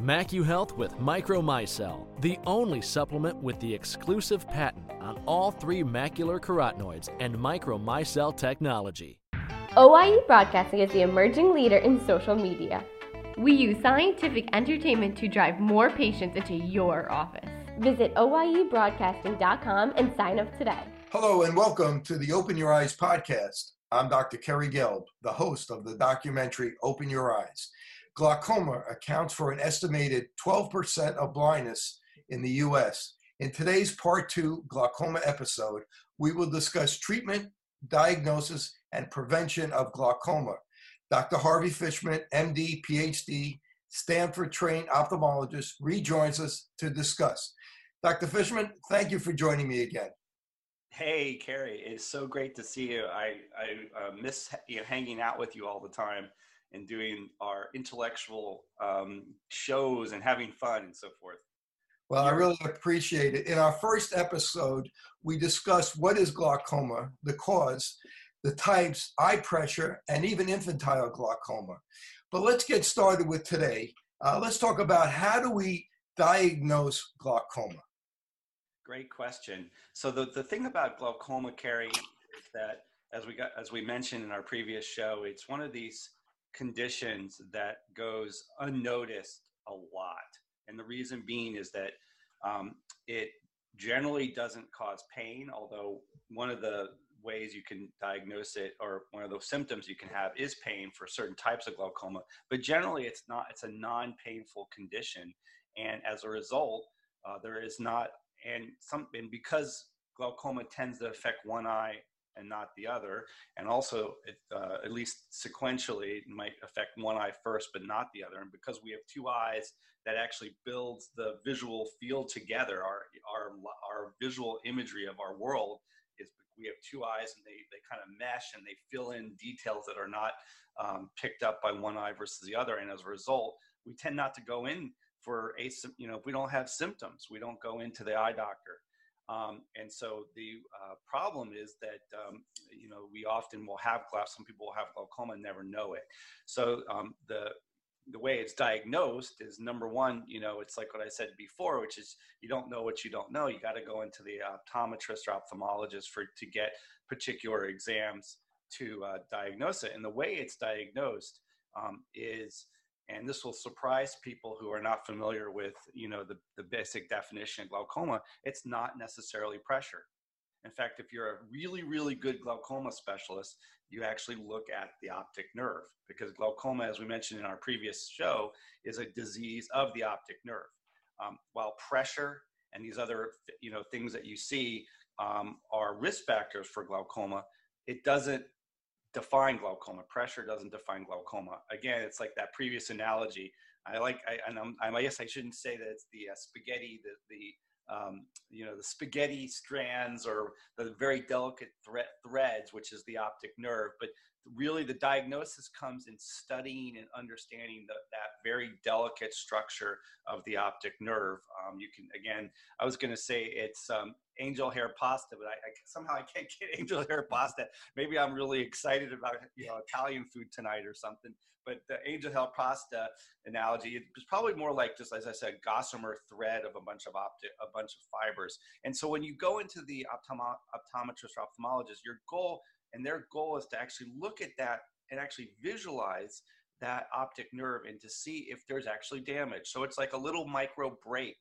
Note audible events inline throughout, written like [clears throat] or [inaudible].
MacuHealth with Micromicelle, the only supplement with the exclusive patent on all three macular carotenoids and Micromicelle technology. OIE Broadcasting is the emerging leader in social media. We use scientific entertainment to drive more patients into your office. Visit OIEBroadcasting.com and sign up today. Hello and welcome to the Open Your Eyes podcast. I'm Dr. Kerry Gelb, the host of the documentary Open Your Eyes. Glaucoma accounts for an estimated 12% of blindness in the US. In today's part two glaucoma episode, we will discuss treatment, diagnosis, and prevention of glaucoma. Dr. Harvey Fishman, MD, PhD, Stanford trained ophthalmologist, rejoins us to discuss. Dr. Fishman, thank you for joining me again. Hey, Kerry, it's so great to see you. I, I uh, miss you know, hanging out with you all the time and doing our intellectual um, shows and having fun and so forth. Well, I really appreciate it. In our first episode, we discussed what is glaucoma, the cause, the types, eye pressure, and even infantile glaucoma. But let's get started with today. Uh, let's talk about how do we diagnose glaucoma? Great question. So the, the thing about glaucoma, Kerry, is that as we got as we mentioned in our previous show, it's one of these conditions that goes unnoticed a lot. And the reason being is that um, it generally doesn't cause pain, although one of the ways you can diagnose it or one of those symptoms you can have is pain for certain types of glaucoma but generally it's not it's a non-painful condition and as a result uh, there is not and some and because glaucoma tends to affect one eye and not the other. And also, it, uh, at least sequentially, it might affect one eye first, but not the other. And because we have two eyes, that actually builds the visual field together. Our our our visual imagery of our world is we have two eyes, and they they kind of mesh and they fill in details that are not um, picked up by one eye versus the other. And as a result, we tend not to go in for a you know if we don't have symptoms, we don't go into the eye doctor. Um, and so the uh, problem is that um, you know we often will have glaucoma. Some people will have glaucoma and never know it. So um, the the way it's diagnosed is number one, you know, it's like what I said before, which is you don't know what you don't know. You got to go into the optometrist or ophthalmologist for to get particular exams to uh, diagnose it. And the way it's diagnosed um, is and this will surprise people who are not familiar with you know the, the basic definition of glaucoma it's not necessarily pressure. In fact if you're a really really good glaucoma specialist you actually look at the optic nerve because glaucoma as we mentioned in our previous show is a disease of the optic nerve. Um, while pressure and these other you know things that you see um, are risk factors for glaucoma it doesn't define glaucoma. Pressure doesn't define glaucoma. Again, it's like that previous analogy. I like, I, and I'm, I guess I shouldn't say that it's the uh, spaghetti, the, the um, you know, the spaghetti strands or the very delicate thre- threads, which is the optic nerve. But really, the diagnosis comes in studying and understanding the, that very delicate structure of the optic nerve. Um, you can, again, I was going to say it's um, angel hair pasta, but I, I, somehow I can't [laughs] get angel hair pasta. Maybe I'm really excited about you know Italian food tonight or something. But the angel hair pasta analogy is probably more like just as I said, gossamer thread of a bunch of optic, a bunch of fibers. And so when you go into the optometrist or ophthalmologist, your goal and their goal is to actually look at that and actually visualize that optic nerve and to see if there's actually damage. So it's like a little micro break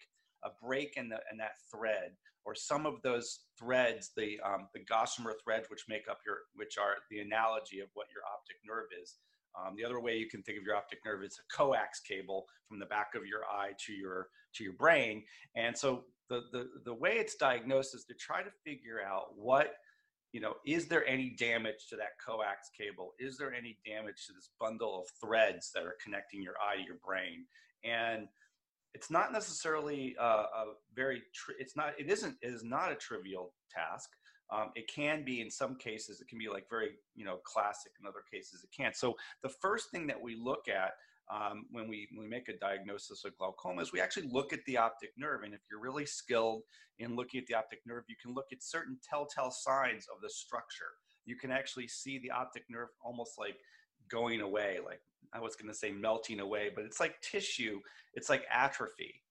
a break in, the, in that thread or some of those threads, the, um, the gossamer threads, which make up your, which are the analogy of what your optic nerve is. Um, the other way you can think of your optic nerve is a coax cable from the back of your eye to your to your brain. And so the the the way it's diagnosed is to try to figure out what you know is there any damage to that coax cable? Is there any damage to this bundle of threads that are connecting your eye to your brain? And it's not necessarily a, a very tri- it's not it isn't it is not a trivial task um, it can be in some cases it can be like very you know classic in other cases it can't. So the first thing that we look at um, when we we make a diagnosis of glaucoma is we actually look at the optic nerve. And if you're really skilled in looking at the optic nerve you can look at certain telltale signs of the structure. You can actually see the optic nerve almost like going away like i was going to say melting away but it's like tissue it's like atrophy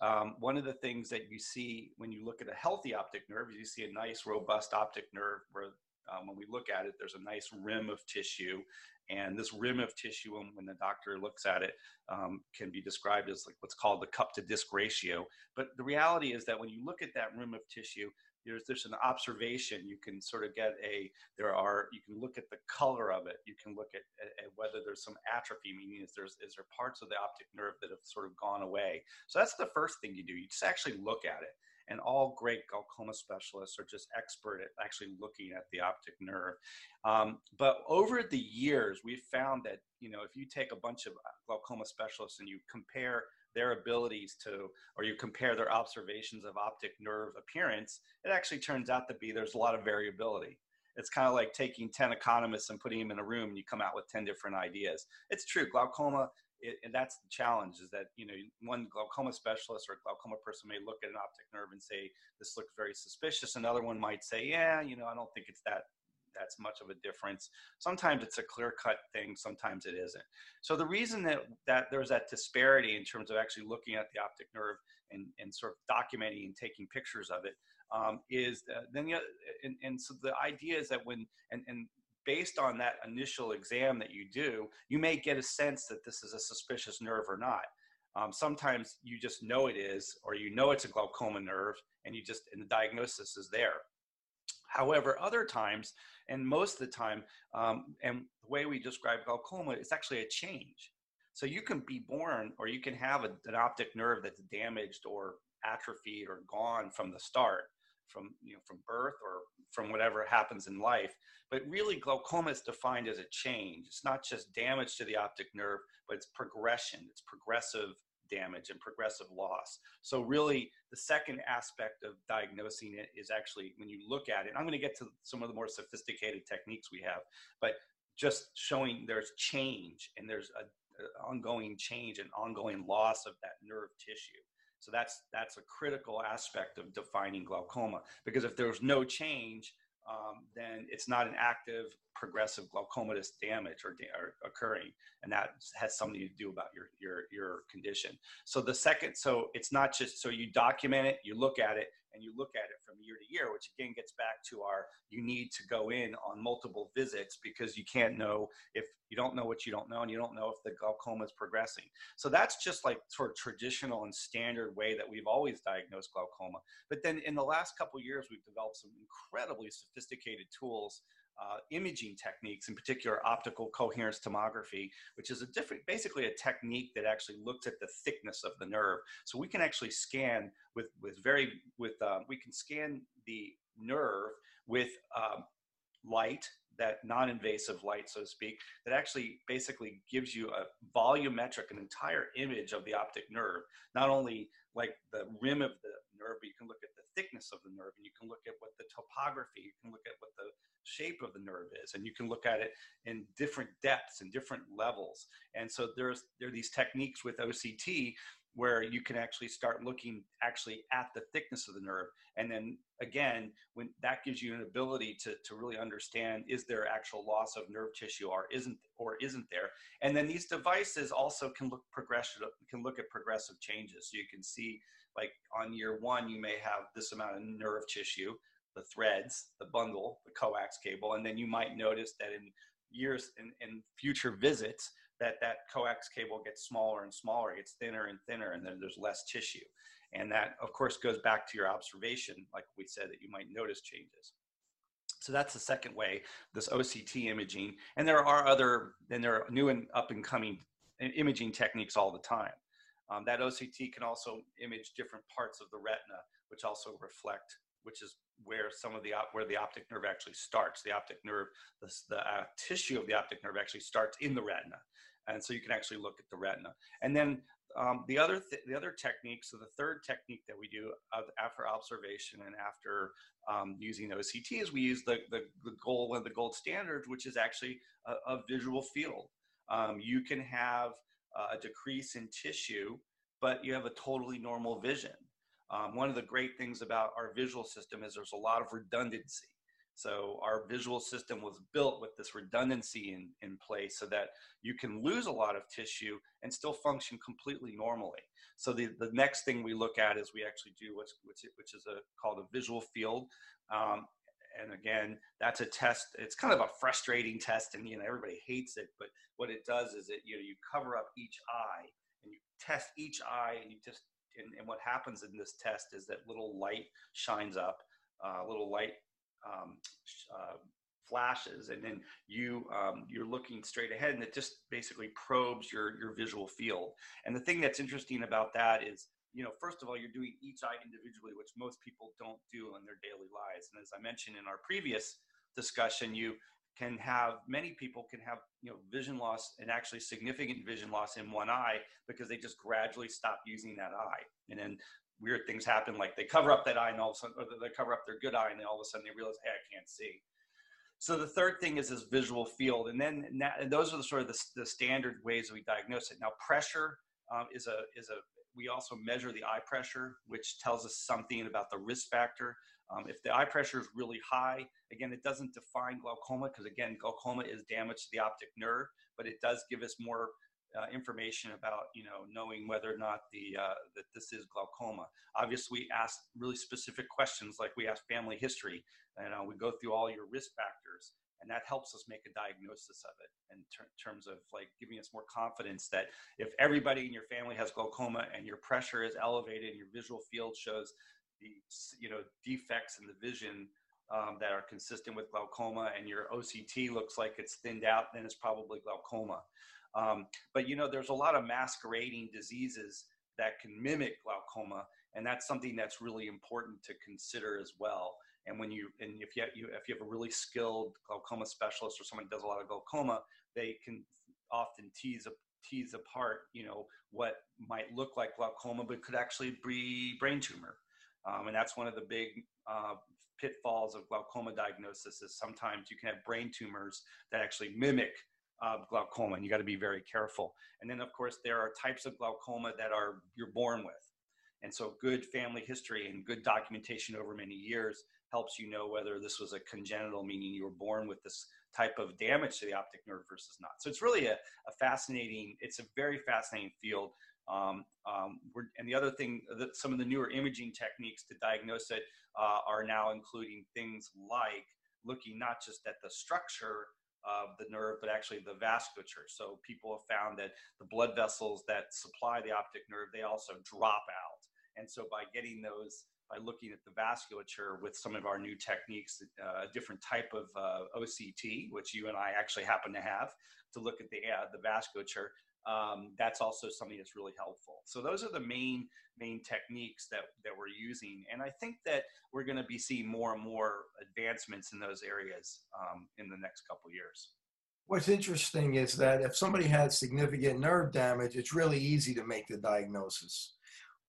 um, one of the things that you see when you look at a healthy optic nerve is you see a nice robust optic nerve where um, when we look at it there's a nice rim of tissue. And this rim of tissue when, the doctor looks at it um, can be described as like what's called the cup to disc ratio. But the reality is that when you look at that rim of tissue there's there's an observation. You can sort of get a there are you can look at the color of it. You can look at, at, at, whether there's some atrophy meaning is there's is there parts of the optic nerve that have sort of gone away. So that's the first thing you do. You just actually look at it. And all great glaucoma specialists are just expert at actually looking at the optic nerve. Um, but over the years we've found that you know if you take a bunch of glaucoma specialists and you compare their abilities to, or you compare their observations of optic nerve appearance, it actually turns out to be there's a lot of variability. It's kind of like taking 10 economists and putting them in a room and you come out with 10 different ideas. It's true, glaucoma, it, and that's the challenge is that, you know, one glaucoma specialist or glaucoma person may look at an optic nerve and say, this looks very suspicious. Another one might say, yeah, you know, I don't think it's that that's much of a difference. Sometimes it's a clear cut thing, sometimes it isn't. So the reason that, that there's that disparity in terms of actually looking at the optic nerve and, and sort of documenting and taking pictures of it um, is then you and, and so the idea is that when and, and based on that initial exam that you do, you may get a sense that this is a suspicious nerve or not. Um, sometimes you just know it is, or you know it's a glaucoma nerve, and you just and the diagnosis is there. However, other times, and most of the time, um, and the way we describe glaucoma, it's actually a change. So you can be born, or you can have a, an optic nerve that's damaged or atrophied or gone from the start, from you know from birth or from whatever happens in life. But really, glaucoma is defined as a change. It's not just damage to the optic nerve, but it's progression. It's progressive damage and progressive loss. So really the second aspect of diagnosing it is actually when you look at it, I'm going to get to some of the more sophisticated techniques we have, but just showing there's change and there's a, a ongoing change and ongoing loss of that nerve tissue. So that's that's a critical aspect of defining glaucoma because if there's no change, um, then it's not an active progressive glaucomatous damage or, or, occurring, and that has something to do about your your your condition. So the second, so it's not just so you document it, you look at it, and you look at it from year to year, which again gets back to our you need to go in on multiple visits because you can't know if you don't know what you don't know, and you don't know if the glaucoma is progressing. So that's just like sort of traditional and standard way that we've always diagnosed glaucoma. But then in the last couple years, we've developed some incredibly sophisticated tools uh, imaging techniques, in particular optical coherence tomography, which is a different, basically a technique that actually looks at the thickness of the nerve. So we can actually scan with with very with uh, we can scan the nerve with um, light that non-invasive light, so to speak, that actually basically gives you a volumetric, an entire image of the optic nerve. Not only like the rim of the nerve, but you can look at the thickness of the nerve, and you can look at what the topography, you can look at what the shape of the nerve is and you can look at it in different depths and different levels. And so there's there are these techniques with oct where you can actually start looking actually at the thickness of the nerve. And then again when that gives you an ability to, to really understand is there actual loss of nerve tissue or isn't or isn't there? And then these devices also can look progressive can look at progressive changes. So you can see like on year one you may have this amount of nerve tissue the threads, the bundle, the coax cable, and then you might notice that in years in, in future visits, that that coax cable gets smaller and smaller, gets thinner and thinner, and then there's less tissue. And that, of course, goes back to your observation, like we said, that you might notice changes. So that's the second way, this OCT imaging. And there are other, and there are new and up and coming uh, imaging techniques all the time. Um, that OCT can also image different parts of the retina, which also reflect, which is where some of the where the optic nerve actually starts. The optic nerve, the, the uh, tissue of the optic nerve actually starts in the retina, and so you can actually look at the retina. And then um, the other th- the other technique, so the third technique that we do after observation and after um, using OCT is we use the, the, the gold one the gold standards, which is actually a, a visual field. Um, you can have a decrease in tissue, but you have a totally normal vision. Um, one of the great things about our visual system is there's a lot of redundancy. So our visual system was built with this redundancy in, in place so that you can lose a lot of tissue and still function completely normally. So the, the next thing we look at is we actually do what's, which, which is a, called a visual field. Um, and again, that's a test. It's kind of a frustrating test, and you know everybody hates it. But what it does is it you know you cover up each eye and you test each eye, and you just and, and what happens in this test is that little light shines up, uh, little light um, uh, flashes, and then you um, you're looking straight ahead, and it just basically probes your your visual field. And the thing that's interesting about that is, you know, first of all, you're doing each eye individually, which most people don't do in their daily lives. And as I mentioned in our previous discussion, you can have many people can have you know vision loss and actually significant vision loss in one eye because they just gradually stop using that eye. And then weird things happen like they cover up that eye and all of a sudden or they cover up their good eye and then all of a sudden they realize hey i can't see. So the third thing is this visual field. And then and those are the sort of the, the standard ways we diagnose it. Now pressure um, is a is a we also measure the eye pressure which tells us something about the risk factor um, if the eye pressure is really high again it doesn't define glaucoma because again glaucoma is damage to the optic nerve but it does give us more uh, information about you know knowing whether or not the uh, that this is glaucoma. Obviously, we ask really specific questions like we ask family history, and uh, we go through all your risk factors, and that helps us make a diagnosis of it in ter- terms of like giving us more confidence that if everybody in your family has glaucoma and your pressure is elevated and your visual field shows the you know defects in the vision um, that are consistent with glaucoma and your OCT looks like it's thinned out, then it's probably glaucoma. Um, but you know, there's a lot of masquerading diseases that can mimic glaucoma, and that's something that's really important to consider as well. And when you and if you, have, you if you have a really skilled glaucoma specialist or someone who does a lot of glaucoma, they can often tease a, tease apart, you know, what might look like glaucoma, but could actually be brain tumor. Um, and that's one of the big uh, pitfalls of glaucoma diagnosis is sometimes you can have brain tumors that actually mimic uh, glaucoma, and you got to be very careful. And then, of course, there are types of glaucoma that are you're born with, and so good family history and good documentation over many years helps you know whether this was a congenital, meaning you were born with this type of damage to the optic nerve versus not. So it's really a, a fascinating, it's a very fascinating field. Um, um, and the other thing, that some of the newer imaging techniques to diagnose it uh, are now including things like looking not just at the structure of the nerve, but actually the vasculature. So people have found that the blood vessels that supply the optic nerve, they also drop out. And so by getting those, by looking at the vasculature with some of our new techniques, uh, a different type of uh, OCT, which you and I actually happen to have, to look at the uh, the vasculature, um, that's also something that's really helpful. So those are the main main techniques that that we're using, and I think that we're going to be seeing more and more advancements in those areas um, in the next couple years. What's interesting is that if somebody has significant nerve damage, it's really easy to make the diagnosis.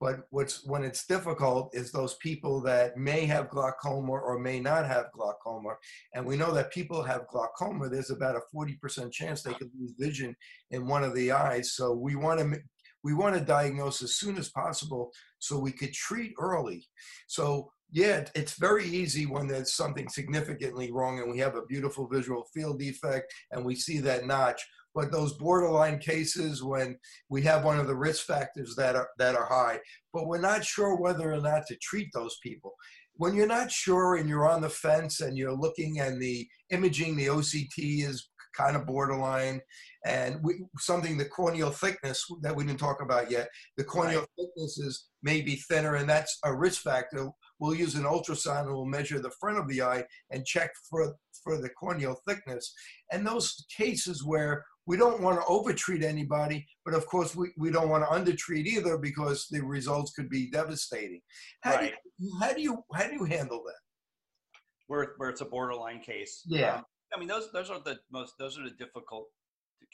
But what's when it's difficult is those people that may have glaucoma or may not have glaucoma. And we know that people have glaucoma, there's about a 40% chance they could lose vision in one of the eyes. So we want to we want to diagnose as soon as possible so we could treat early. So yeah, it's very easy when there's something significantly wrong and we have a beautiful visual field defect and we see that notch but those borderline cases when we have one of the risk factors that are that are high but we're not sure whether or not to treat those people when you're not sure and you're on the fence and you're looking and the imaging the oct is kind of borderline, and we, something the corneal thickness that we didn't talk about yet. The corneal right. thickness is maybe thinner, and that's a risk factor. We'll use an ultrasound and we'll measure the front of the eye and check for for the corneal thickness. And those cases where we don't want to overtreat anybody, but of course we, we don't want to undertreat either because the results could be devastating. How, right. do, you, how do you how do you handle that? Where, where it's a borderline case. Yeah. Um, I mean those those are the most those are the difficult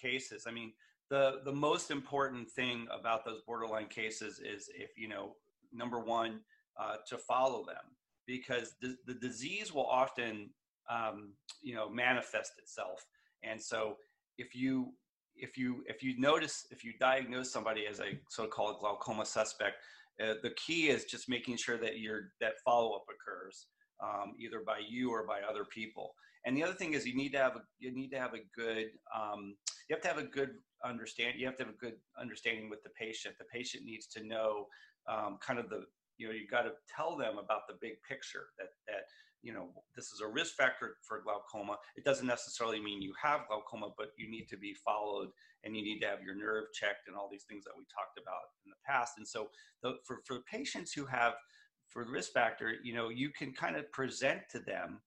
cases. I mean the the most important thing about those borderline cases is if you know number one uh, to follow them because the, the disease will often um, you know manifest itself and so if you if you if you notice if you diagnose somebody as a so-called glaucoma suspect uh, the key is just making sure that your that follow-up occurs um, either by you or by other people. And the other thing is you need to have a you need to have a good um, you have to have a good understand you have to have a good understanding with the patient. The patient needs to know um, kind of the you know you've got to tell them about the big picture that that you know this is a risk factor for glaucoma. It doesn't necessarily mean you have glaucoma but you need to be followed and you need to have your nerve checked and all these things that we talked about in the past. And so the, for, for patients who have for the risk factor you know you can kind of present to them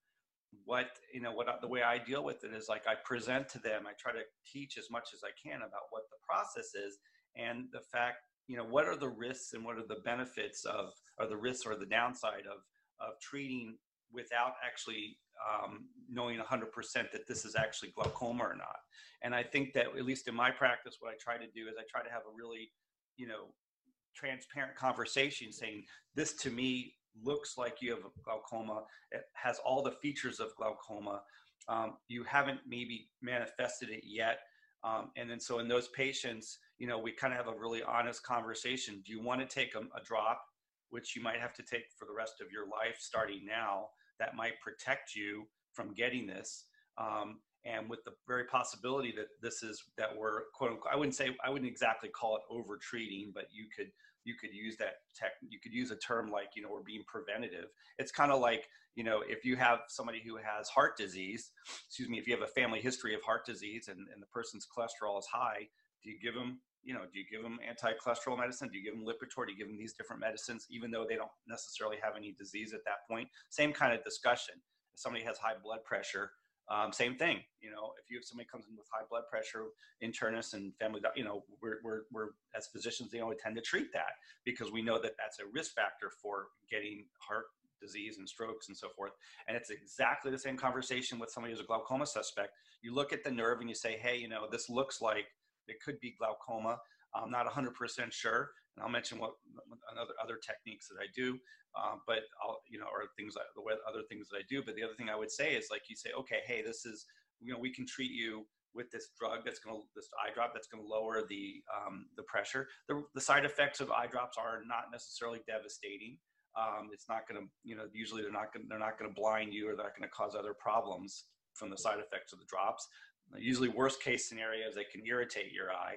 what you know what the way i deal with it is like i present to them i try to teach as much as i can about what the process is and the fact you know what are the risks and what are the benefits of or the risks or the downside of of treating without actually um, knowing 100% that this is actually glaucoma or not. And I think that, at least in my practice, what I try to do is I try to have a really, you know, transparent conversation saying, this to me looks like you have glaucoma. It has all the features of glaucoma. Um, you haven't maybe manifested it yet. Um, and then so in those patients, you know, we kind of have a really honest conversation. Do you want to take a, a drop, which you might have to take for the rest of your life starting now? That might protect you from getting this. Um, and with the very possibility that this is that we're quote unquote, I wouldn't say I wouldn't exactly call it over treating, but you could you could use that tech you could use a term like you know we're being preventative it's kind of like you know if you have somebody who has heart disease excuse me if you have a family history of heart disease and, and the person's cholesterol is high do you give them you know, do you give them anti-cholesterol medicine? Do you give them Lipitor? Do you give them these different medicines, even though they don't necessarily have any disease at that point? Same kind of discussion. If somebody has high blood pressure, um, same thing. You know, if you have somebody comes in with high blood pressure, internist and family, you know, we're, we're, we're as physicians, they only tend to treat that because we know that that's a risk factor for getting heart disease and strokes and so forth. And it's exactly the same conversation with somebody who's a glaucoma suspect. You look at the nerve and you say, hey, you know, this looks like it could be glaucoma. I'm not 100% sure, and I'll mention what another other techniques that I do, um, but I'll you know or things like the other things that I do. But the other thing I would say is like you say, okay, hey, this is you know we can treat you with this drug that's going to this eye drop that's going to lower the um, the pressure. The, the side effects of eye drops are not necessarily devastating. Um, it's not going to you know usually they're not gonna, they're not going to blind you or they're not going to cause other problems from the side effects of the drops usually worst case scenarios that can irritate your eye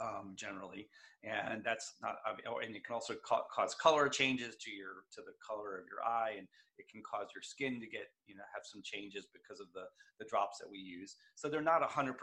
um, generally. And that's not and it can also ca- cause color changes to your to the color of your eye and it can cause your skin to get you know have some changes because of the the drops that we use. So they're not a 100%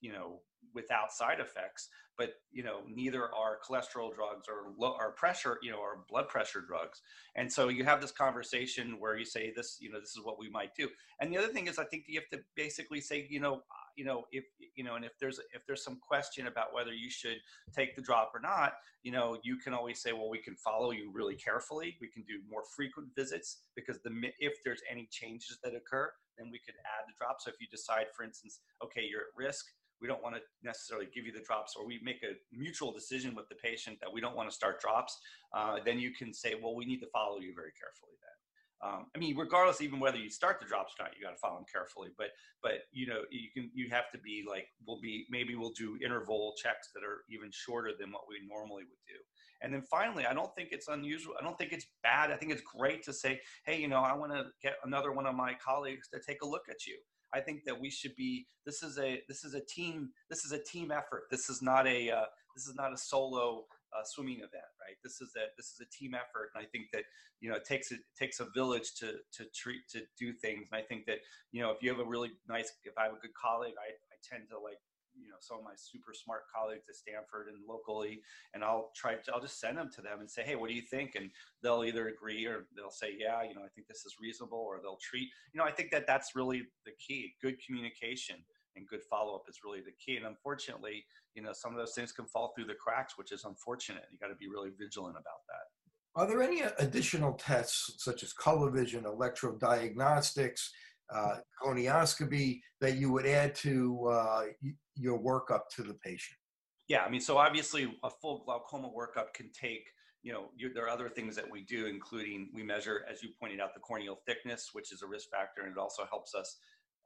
you know without side effects but you know neither are cholesterol drugs or low or pressure you know or blood pressure drugs. And so you have this conversation where you say this you know this is what we might do. And the other thing is i think you have to basically say you know you know if you know and if there's if there's some question about whether you should take the drop or not you know you can always say well we can follow you really carefully. We can do more frequent visits because the if there's any changes that occur then we could add the drop so if you decide for instance okay you're at risk. We don't want to necessarily give you the drops or we make a mutual decision with the patient that we don't want to start drops uh, then you can say well we need to follow you very carefully then um, I mean, regardless, even whether you start the drops or not, you got to follow them carefully. But but you know, you can you have to be like we'll be maybe we'll do interval checks that are even shorter than what we normally would do. And then finally, I don't think it's unusual. I don't think it's bad. I think it's great to say, hey, you know, I want to get another one of my colleagues to take a look at you. I think that we should be. This is a this is a team. This is a team effort. This is not a uh, this is not a solo uh, swimming event, right? This is a this is a team effort, and I think that you know it takes it takes a village to to treat to do things. And I think that you know if you have a really nice, if I have a good colleague, I I tend to like you know some of my super smart colleagues at Stanford and locally, and I'll try to, I'll just send them to them and say, hey, what do you think? And they'll either agree or they'll say, yeah, you know, I think this is reasonable, or they'll treat. You know, I think that that's really the key. Good communication and good follow up is really the key. And unfortunately, you know, some of those things can fall through the cracks, which is unfortunate. You got to be really vigilant about that. Are there any additional tests such as color vision, electrodiagnostics, uh, gonioscopy that you would add to uh, your workup to the patient? Yeah, I mean, so obviously a full glaucoma workup can take, you know, there are other things that we do, including we measure, as you pointed out, the corneal thickness, which is a risk factor, and it also helps us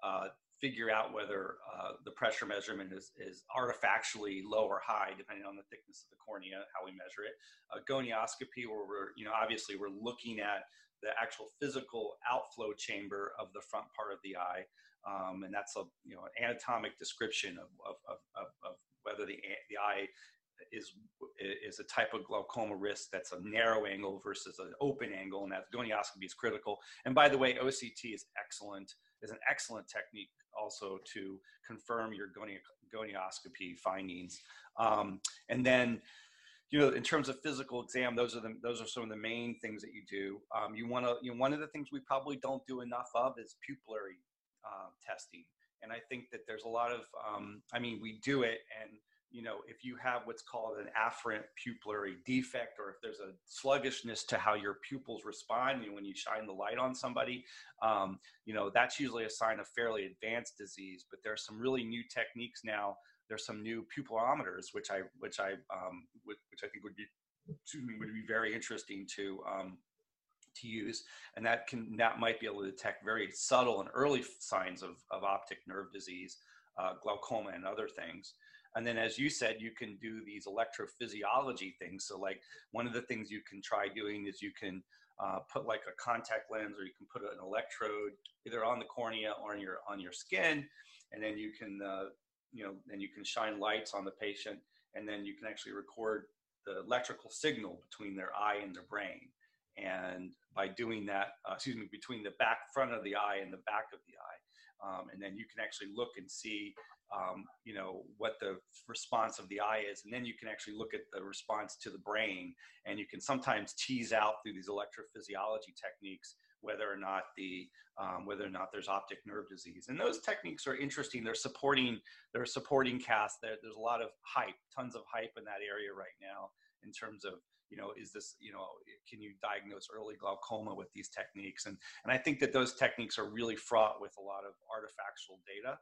uh, figure out whether uh, the pressure measurement is, is artifactually low or high, depending on the thickness of the cornea, how we measure it. Gonioscopy, where we're, you know, obviously we're looking at the actual physical outflow chamber of the front part of the eye. Um, and that's a, you know, an anatomic description of, of, of, of whether the, the eye is is a type of glaucoma risk that's a narrow angle versus an open angle, and that gonioscopy is critical. And by the way, OCT is excellent is an excellent technique also to confirm your goni- gonioscopy findings. Um, and then, you know, in terms of physical exam, those are the those are some of the main things that you do. Um, you want to, you know, one of the things we probably don't do enough of is pupillary uh, testing. And I think that there's a lot of, um, I mean, we do it, and you know, if you have what's called an afferent pupillary defect, or if there's a sluggishness to how your pupils respond when you shine the light on somebody, um, you know, that's usually a sign of fairly advanced disease. But there's some really new techniques now. There's some new pupillometers, which I, which I, um, which, which I think would be, excuse me, would be very interesting to, um, to use, and that can that might be able to detect very subtle and early signs of, of optic nerve disease, uh, glaucoma, and other things. And then, as you said, you can do these electrophysiology things. So, like one of the things you can try doing is you can uh, put like a contact lens, or you can put an electrode either on the cornea or on your on your skin, and then you can uh, you know then you can shine lights on the patient, and then you can actually record the electrical signal between their eye and their brain. And by doing that, uh, excuse me, between the back front of the eye and the back of the eye, um, and then you can actually look and see um, you know what the response of the eye is and then you can actually look at the response to the brain and you can sometimes tease out through these electrophysiology techniques whether or not the um, whether or not there's optic nerve disease. And those techniques are interesting. They're supporting they're supporting cast. There, there's a lot of hype tons of hype in that area right now in terms of you know is this you know can you diagnose early glaucoma with these techniques? And and i think that those techniques are really fraught with a lot of artifactual data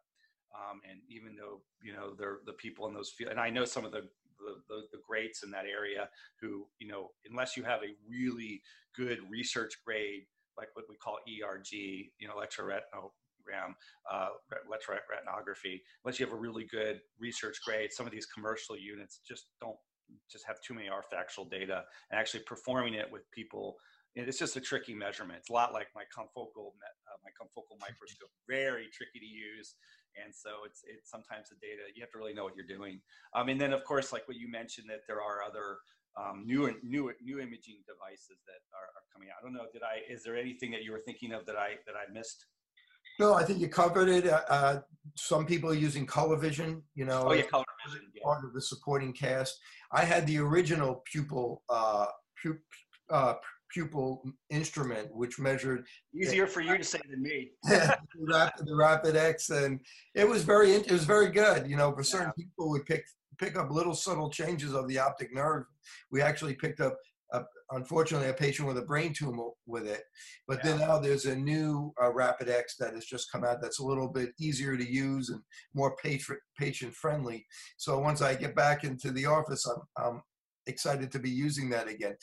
um, and even though you know they're the people in those fields, and I know some of the, the the, the greats in that area who you know unless you have a really good research grade like what we call ERG, you know, electroretinogram, uh, electroretinography, unless you have a really good research grade, some of these commercial units just don't just have too many artifactual data and actually performing it with people it's just a tricky measurement. It's a lot like my confocal uh, my confocal microscope, very tricky to use and so it's it's sometimes the data you have to really know what you're doing. Um, and then of course like what you mentioned that there are other um, new new new imaging devices that are, are, coming out. I don't know did i is there anything that you were thinking of that i that i missed? No i think you covered it. Uh, uh, some people are using color vision you know. Oh yeah color vision yeah. part of the supporting cast. I had the original pupil uh, pu- uh, pupil instrument, which measured easier for you to say than me. [laughs] the, rapid, the RAPDx, and it was very it was very good. You know, for certain yeah. people, we pick pick up little subtle changes of the optic nerve. We actually picked up. A, unfortunately, a patient with a brain tumor with it, but yeah. then now there's a new uh, RAPDx that has just come out that's a little bit easier to use and more patient patient friendly. So once I get back into the office, I'm, I'm excited to be using that again.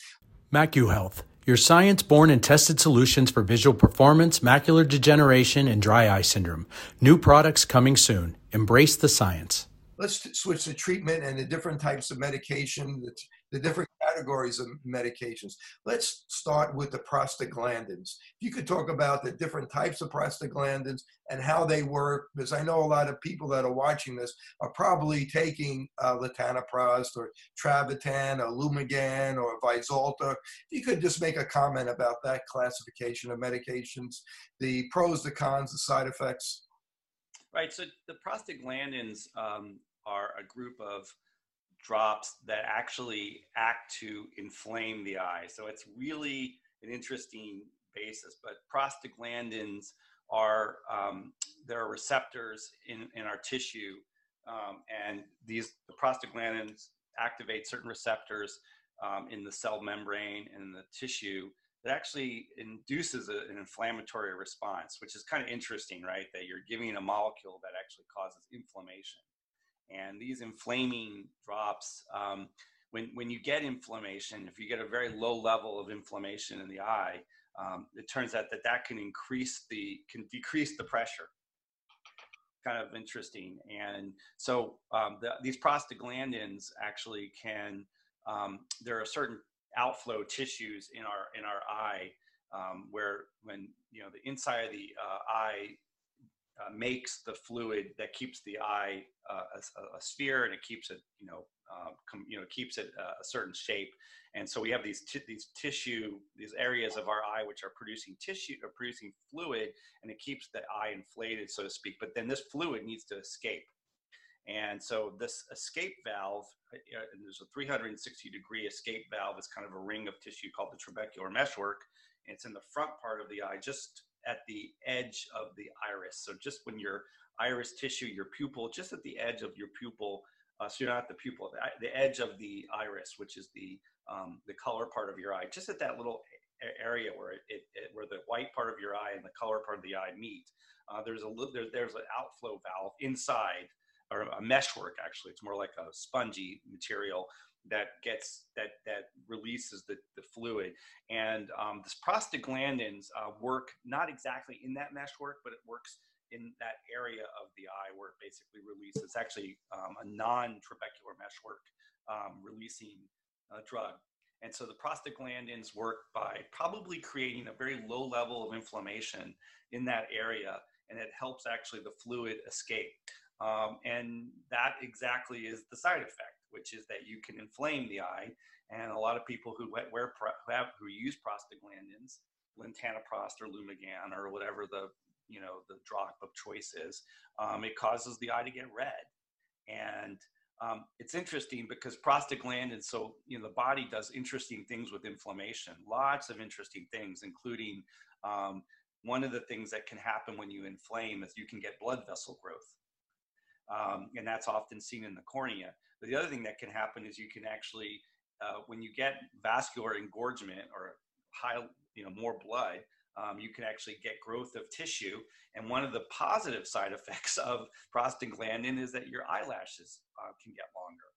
MacuHealth, your science born and tested solutions for visual performance, macular degeneration, and dry eye syndrome. New products coming soon. Embrace the science. Let's switch to treatment and the different types of medication. The different categories of medications. Let's start with the prostaglandins. If you could talk about the different types of prostaglandins and how they work, because I know a lot of people that are watching this are probably taking uh, latanoprost or Travatan or Lumigan or Vyzulta. If you could just make a comment about that classification of medications, the pros, the cons, the side effects. Right. So the prostaglandins um, are a group of drops that actually act to inflame the eye. So it's really an interesting basis. But prostaglandins are um, there are receptors in, in our tissue, um, and these the prostaglandins activate certain receptors um, in the cell membrane and the tissue that actually induces a, an inflammatory response, which is kind of interesting, right? That you're giving a molecule that actually causes inflammation. And these inflaming drops, um, when, when you get inflammation, if you get a very low level of inflammation in the eye, um, it turns out that that can increase the, can decrease the pressure. Kind of interesting. And so um, the, these prostaglandins actually can, um, there are certain outflow tissues in our, in our eye um, where when, you know, the inside of the uh, eye uh, makes the fluid that keeps the eye uh, a, a, sphere and it keeps it, you know, uh, com, you know, keeps it uh, a certain shape. And so we have these these tissue, these areas of our eye which are producing tissue or producing fluid, and it keeps the eye inflated, so to speak. But then this fluid needs to escape. And so this escape valve, uh, there's a 360 degree escape valve, is kind of a ring of tissue called the trabecular meshwork. And it's in the front part of the eye, just at the edge of the iris. So just when your iris tissue, your pupil, just at the edge of your pupil, uh, so you're not the pupil, the, the, edge of the iris, which is the um, the color part of your eye, just at that little area where it, it, it, where the white part of your eye and the color part of the eye meet. Uh, there's a there, there's an outflow valve inside, or a meshwork actually. It's more like a spongy material that gets that that releases the, the fluid. And um, this prostaglandins uh, work not exactly in that meshwork but it works in that area of the eye where it basically releases it's actually um, a non-trabecular meshwork um, releasing a drug. And so the prostaglandins work by probably creating a very low level of inflammation in that area and it helps actually the fluid escape. Um, and that exactly is the side effect which is that you can inflame the eye. And a lot of people who wear who have who use prostaglandins, latanoprost or Lumigan or whatever the you know the drop of choice is, um, it causes the eye to get red. And um, it's interesting because prostaglandins, so you know the body does interesting things with inflammation, lots of interesting things, including um, one of the things that can happen when you inflame is you can get blood vessel growth. Um, and that's often seen in the cornea. But the other thing that can happen is you can actually, uh, when you get vascular engorgement or high, you know, more blood, um, you can actually get growth of tissue. And one of the positive side [laughs] effects of prostaglandin is that your eyelashes uh, can get longer.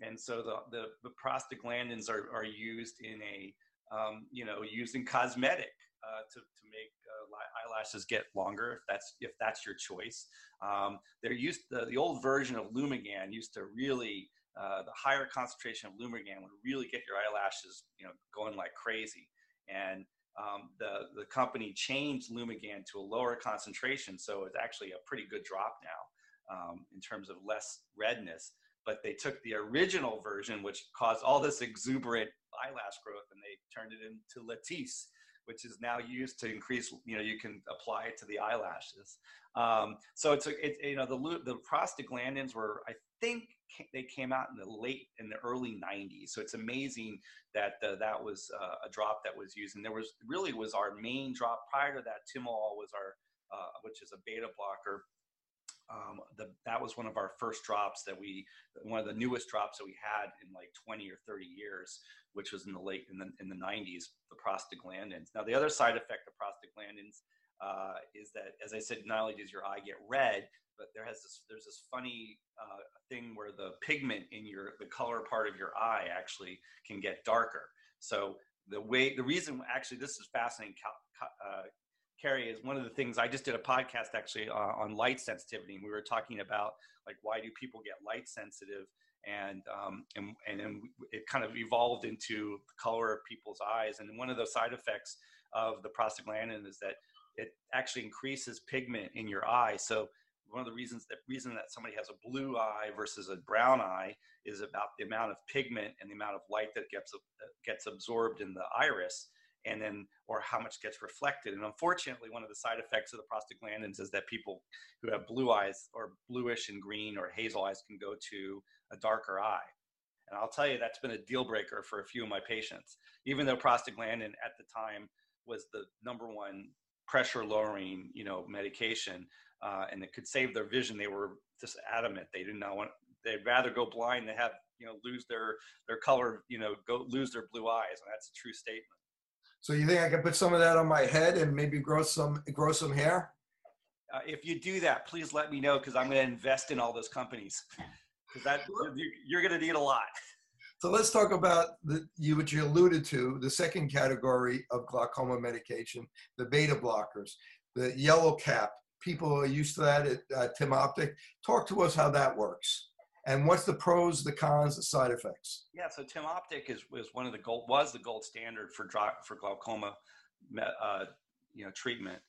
And so the, the, the prostaglandins are, are used in a, um, you know, used in cosmetic uh, to, to make uh, eyelashes get longer if that's if that's your choice. Um, they're used the, the old version of Lumigan used to really uh, the higher concentration of Lumigan would really get your eyelashes you know going like crazy, and um, the the company changed Lumigan to a lower concentration, so it's actually a pretty good drop now um, in terms of less redness. But they took the original version, which caused all this exuberant eyelash growth, and they turned it into Latisse which is now used to increase, you know, you can apply it to the eyelashes. Um, so it's, a, it, you know, the, the prostaglandins were, I think they came out in the late, in the early 90s. So it's amazing that uh, that was uh, a drop that was used. And there was really was our main drop prior to that, Timolol was our, uh, which is a beta blocker um, the, that was one of our first drops that we, one of the newest drops that we had in like 20 or 30 years, which was in the late, in the, in the 90s, the prostaglandins. Now, the other side effect of prostaglandins uh, is that, as I said, not only does your eye get red, but there has this, there's this funny uh, thing where the pigment in your, the color part of your eye actually can get darker. So the way, the reason, actually, this is fascinating uh, Kerry, is one of the things I just did a podcast actually uh, on light sensitivity. And we were talking about like why do people get light sensitive, and um, and and then it kind of evolved into the color of people's eyes. And one of the side effects of the prostaglandin is that it actually increases pigment in your eye. So one of the reasons that reason that somebody has a blue eye versus a brown eye is about the amount of pigment and the amount of light that gets gets absorbed in the iris and then or how much gets reflected and unfortunately one of the side effects of the prostaglandins is that people who have blue eyes or bluish and green or hazel eyes can go to a darker eye. And i'll tell you that's been a deal breaker for a few of my patients even though prostaglandin at the time was the number one pressure lowering you know medication uh, and it could save their vision. They were just adamant. They did not want they'd rather go blind than have you know lose their their color you know go lose their blue eyes and that's a true statement. So you think i can put some of that on my head and maybe grow some grow some hair? Uh, if you do that please let me know because i'm going to invest in all those companies [laughs] because that you're going to need a lot so let's talk about the, you, what you alluded to, the second category of glaucoma medication, the beta blockers, the yellow cap. People are used to that at uh, Timoptic. Talk to us how that works. And what's the pros, the cons, the side effects? Yeah, so Timoptic is, was one of the gold was the gold standard for for glaucoma, uh, you know, treatment.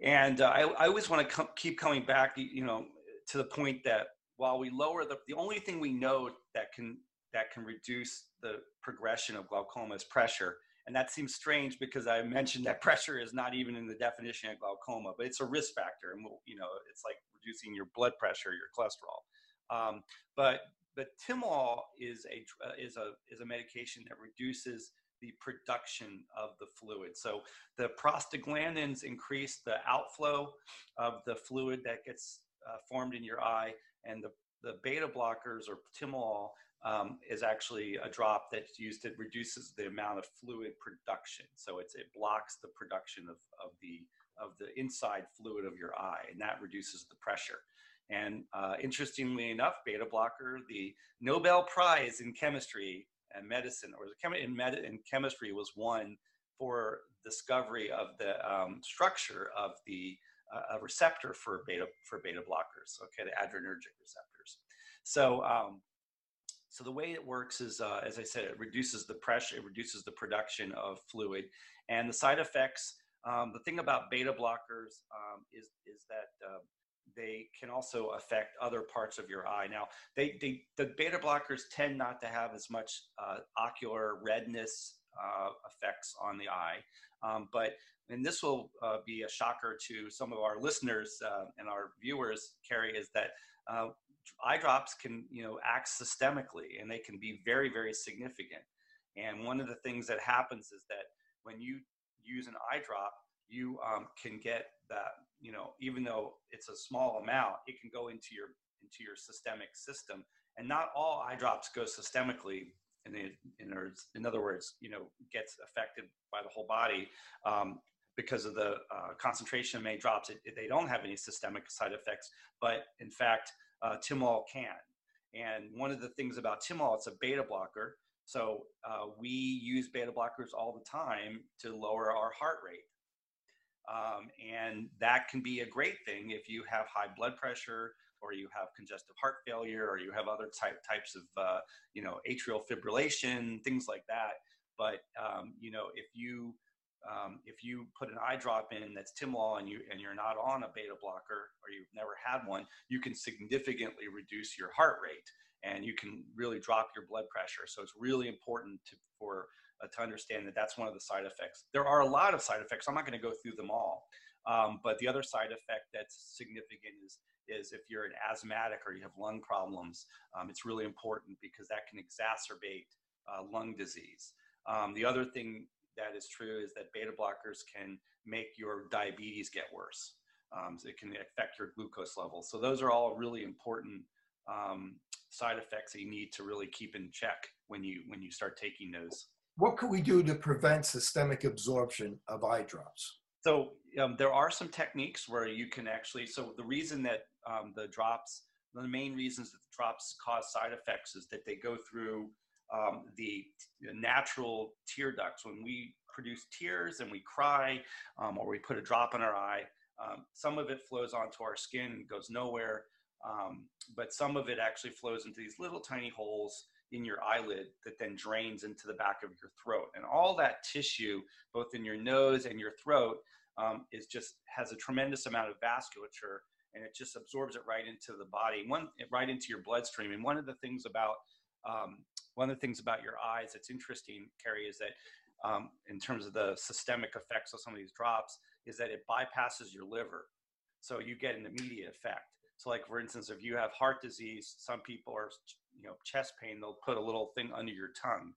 And uh, I, I always want to keep coming back, you know, to the point that while we lower the the only thing we know that can that can reduce the progression of glaucoma is pressure. And that seems strange because I mentioned that [laughs] pressure is not even in the definition of glaucoma, but it's a risk factor. And, you know, it's like reducing your blood pressure, your cholesterol. Um, but but Timol is a uh, is a is a medication that reduces the production of the fluid. So the prostaglandins increase the outflow of the fluid that gets uh, formed in your eye, and the the beta blockers or Timol um, is actually a drop that's used. It reduces the amount of fluid production, so it's it blocks the production of of the of the inside fluid of your eye, and that reduces the pressure. And uh, interestingly enough, beta blocker, the Nobel Prize in chemistry and medicine, or the chem- in, med- in chemistry, was won for discovery of the um, structure of the uh, receptor for beta for beta blockers. Okay, the adrenergic receptors. So um, so the way it works is, uh, as I said, it reduces the pressure, it reduces the production of fluid, and the side effects. Um, the thing about beta blockers um, is is that uh, they can also affect other parts of your eye. Now, they, they the beta blockers tend not to have as much uh, ocular redness uh, effects on the eye, um, but and this will uh, be a shocker to some of our listeners uh, and our viewers, Kerry, is that uh, eye drops can you know act systemically and they can be very very significant. And one of the things that happens is that when you use an eye drop you um, can get that you know even though it's a small amount it can go into your into your systemic system. And not all eye drops go systemically in, in, in other words you know gets affected by the whole body. Um, because of the uh, concentration of many drops it, it, they don't have any systemic side effects but in fact uh, Tymol can. And one of the things about Timol, it's a beta blocker. So uh, we use beta blockers all the time to lower our heart rate. Um, and that can be a great thing if you have high blood pressure or you have congestive heart failure or you have other type, types of, uh, you know, atrial fibrillation, things like that. But, um, you know, if you um, if you put an eye drop in that's Tymol and you and you're not on a beta blocker or you've never had one, you can significantly reduce your heart rate and you can really drop your blood pressure. So it's really important to, for uh, to understand that that's one of the side effects. There are a lot of side effects. I'm not going to go through them all, um, but the other side effect that's significant is is if you're an asthmatic or you have lung problems, um, it's really important because that can exacerbate uh, lung disease. Um, the other thing that is true is that beta blockers can make your diabetes get worse. Um, so it can affect your glucose levels. So those are all really important um, side effects that you need to really keep in check when you when you start taking those. What can we do to prevent systemic absorption of eye drops? So um, there are some techniques where you can actually. So the reason that um, the drops, the main reasons that the drops cause side effects is that they go through um, the natural tear ducts. When we produce tears and we cry um, or we put a drop in our eye, um, some of it flows onto our skin and goes nowhere. Um, but some of it actually flows into these little tiny holes in your eyelid that then drains into the back of your throat. And all that tissue, both in your nose and your throat, um, is just has a tremendous amount of vasculature and it just absorbs it right into the body, one right into your bloodstream. And one of the things about um, one of the things about your eyes that's interesting, Kerry, is that um, in terms of the systemic effects of some of these drops, is that it bypasses your liver, so you get an immediate effect. So, like for instance, if you have heart disease, some people are, you know, chest pain, they'll put a little thing under your tongue,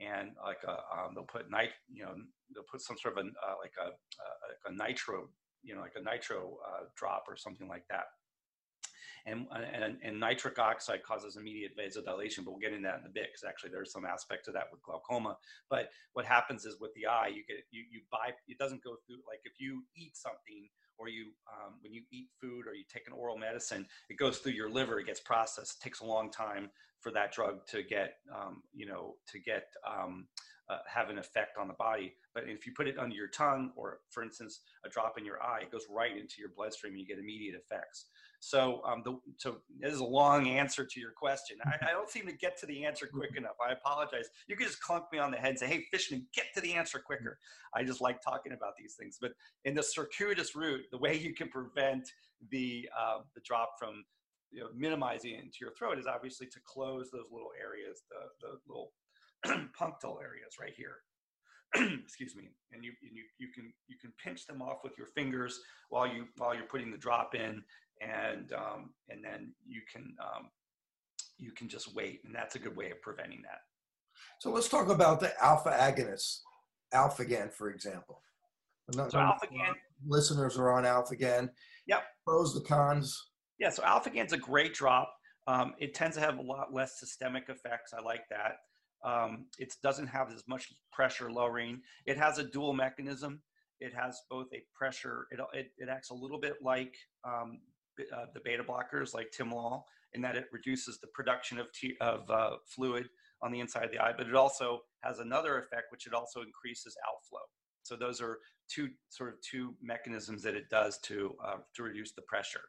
and like a, um, they'll put night, you know, they'll put some sort of a uh, like a, uh, a nitro, you know, like a nitro uh, drop or something like that. And, and, and, nitric oxide causes immediate vasodilation, but we'll get into that in a bit because actually there's some aspect to that with glaucoma. But what happens is with the eye, you get you you buy it doesn't go through like if you eat something or you um, when you eat food or you take an oral medicine it goes through your liver it gets processed it takes a long time for that drug to get um, you know to get um, uh, have an effect on the body but if you put it under your tongue or for instance a drop in your eye it goes right into your bloodstream and you get immediate effects so, um, the, so this is a long answer to your question. I, I, don't seem to get to the answer quick enough. I apologize. You can just clunk me on the head and say, "Hey, Fishman, get to the answer quicker." I just like talking about these things. But in the circuitous route, the way you can prevent the uh, the drop from you know, minimizing it into your throat is obviously to close those little areas, the the little [clears throat] punctal areas right here. [clears throat] excuse me and you, and you you can you can pinch them off with your fingers while you while you're putting the drop in and um, and then you can um, you can just wait, and that's a good way of preventing that. So let's talk about the alpha agonists, Alphagan, for example. So Alphagan listeners are on Alphagan. Yep. Pros, the cons. Yeah, so Alphagan's a great drop. Um, it tends to have a lot less systemic effects. I like that. Um, it doesn't have as much pressure lowering. It has a dual mechanism. It has both a pressure. It it, it acts a little bit like um, uh, the beta blockers like Timolol in that it reduces the production of, t- of uh, fluid on the inside of the eye, but it also has another effect, which it also increases outflow. So those are two sort of two mechanisms that it does to uh, to reduce the pressure.